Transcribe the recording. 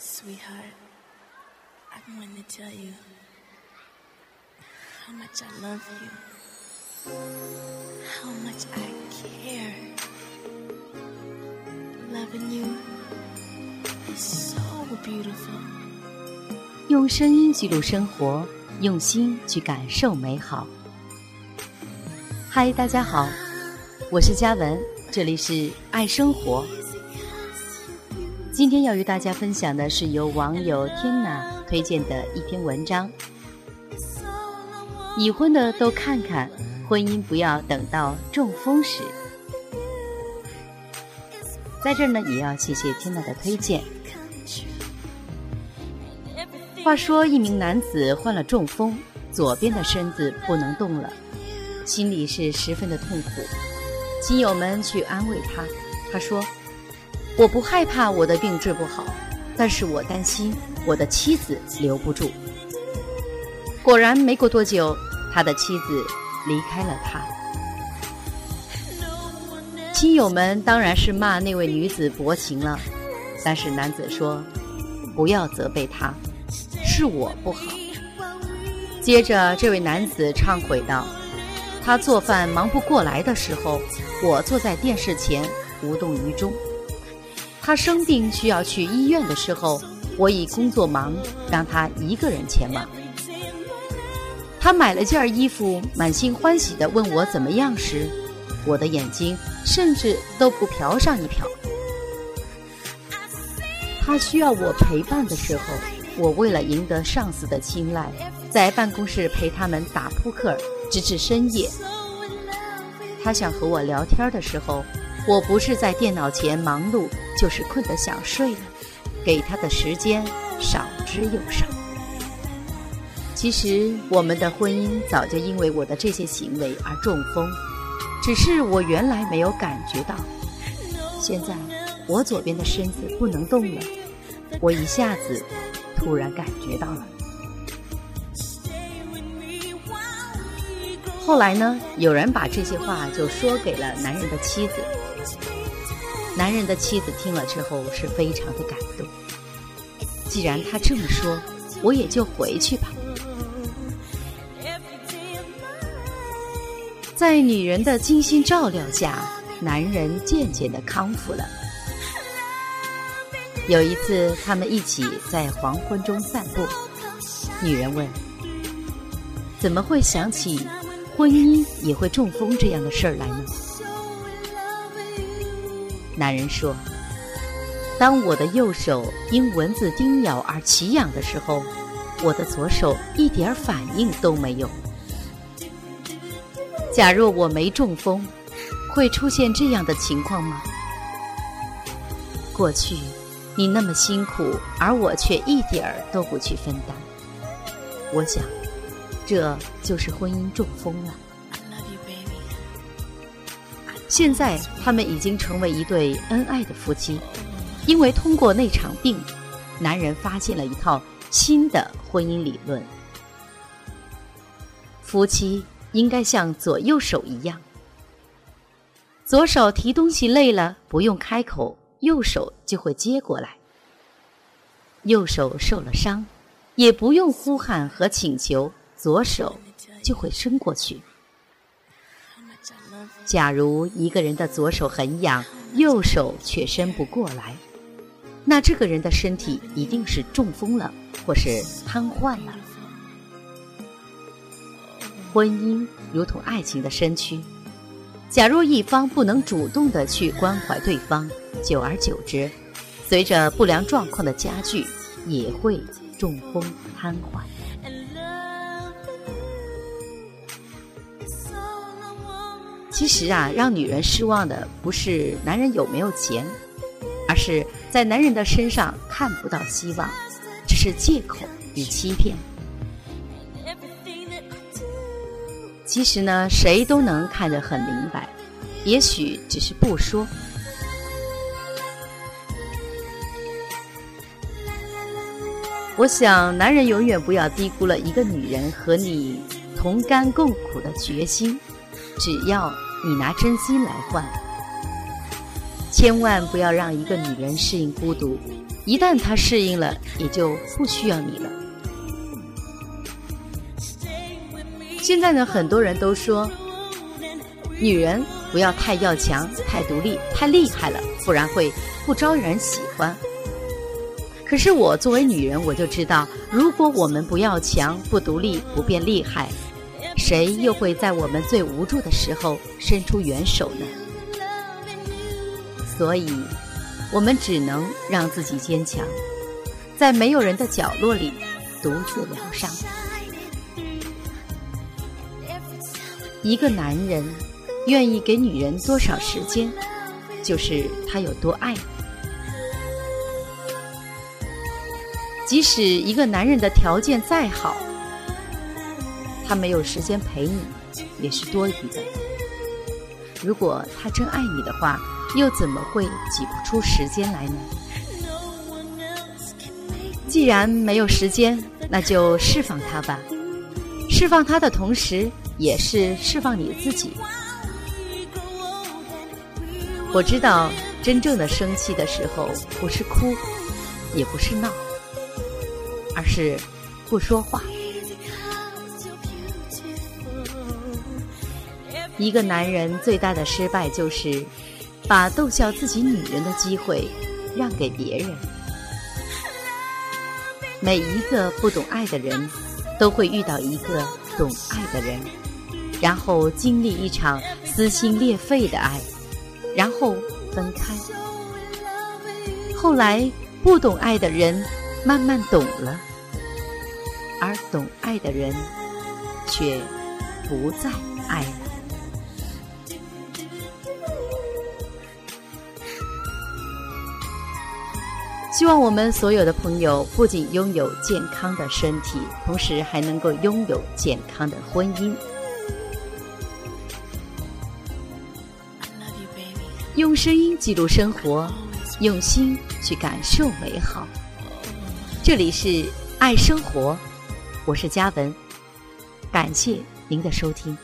Sweetheart, I want to tell you how much I love you, how much I care. Loving you is so beautiful. 用声音记录生活，用心去感受美好。嗨，大家好，我是嘉文，这里是爱生活。今天要与大家分享的是由网友天娜推荐的一篇文章。已婚的都看看，婚姻不要等到中风时。在这儿呢，也要谢谢天娜的推荐。话说，一名男子患了中风，左边的身子不能动了，心里是十分的痛苦。亲友们去安慰他，他说。我不害怕我的病治不好，但是我担心我的妻子留不住。果然，没过多久，他的妻子离开了他。亲友们当然是骂那位女子薄情了，但是男子说：“不要责备她，是我不好。”接着，这位男子忏悔道：“他做饭忙不过来的时候，我坐在电视前无动于衷。”他生病需要去医院的时候，我以工作忙，让他一个人前往。他买了件衣服，满心欢喜地问我怎么样时，我的眼睛甚至都不瞟上一瞟。他需要我陪伴的时候，我为了赢得上司的青睐，在办公室陪他们打扑克，直至深夜。他想和我聊天的时候。我不是在电脑前忙碌，就是困得想睡了，给他的时间少之又少。其实我们的婚姻早就因为我的这些行为而中风，只是我原来没有感觉到。现在我左边的身子不能动了，我一下子突然感觉到了。后来呢，有人把这些话就说给了男人的妻子。男人的妻子听了之后是非常的感动。既然他这么说，我也就回去吧。在女人的精心照料下，男人渐渐的康复了。有一次，他们一起在黄昏中散步，女人问：“怎么会想起婚姻也会中风这样的事儿来呢？”男人说：“当我的右手因蚊子叮咬而奇痒的时候，我的左手一点反应都没有。假若我没中风，会出现这样的情况吗？过去你那么辛苦，而我却一点儿都不去分担。我想，这就是婚姻中风了。”现在他们已经成为一对恩爱的夫妻，因为通过那场病，男人发现了一套新的婚姻理论：夫妻应该像左右手一样，左手提东西累了不用开口，右手就会接过来；右手受了伤，也不用呼喊和请求，左手就会伸过去。假如一个人的左手很痒，右手却伸不过来，那这个人的身体一定是中风了，或是瘫痪了。婚姻如同爱情的身躯，假如一方不能主动的去关怀对方，久而久之，随着不良状况的加剧，也会中风瘫痪。其实啊，让女人失望的不是男人有没有钱，而是在男人的身上看不到希望，只是借口与欺骗。其实呢，谁都能看得很明白，也许只是不说。我想，男人永远不要低估了一个女人和你同甘共苦的决心，只要。你拿真心来换，千万不要让一个女人适应孤独，一旦她适应了，也就不需要你了。现在呢，很多人都说，女人不要太要强、太独立、太厉害了，不然会不招人喜欢。可是我作为女人，我就知道，如果我们不要强、不独立、不变厉害，谁又会在我们最无助的时候伸出援手呢？所以，我们只能让自己坚强，在没有人的角落里独自疗伤。一个男人愿意给女人多少时间，就是他有多爱。即使一个男人的条件再好，他没有时间陪你，也是多余的。如果他真爱你的话，又怎么会挤不出时间来呢？既然没有时间，那就释放他吧。释放他的同时，也是释放你自己。我知道，真正的生气的时候，不是哭，也不是闹。而是不说话。一个男人最大的失败就是把逗笑自己女人的机会让给别人。每一个不懂爱的人，都会遇到一个懂爱的人，然后经历一场撕心裂肺的爱，然后分开。后来，不懂爱的人慢慢懂了。而懂爱的人，却不再爱了。希望我们所有的朋友不仅拥有健康的身体，同时还能够拥有健康的婚姻。用声音记录生活，用心去感受美好。这里是爱生活。我是嘉文，感谢您的收听。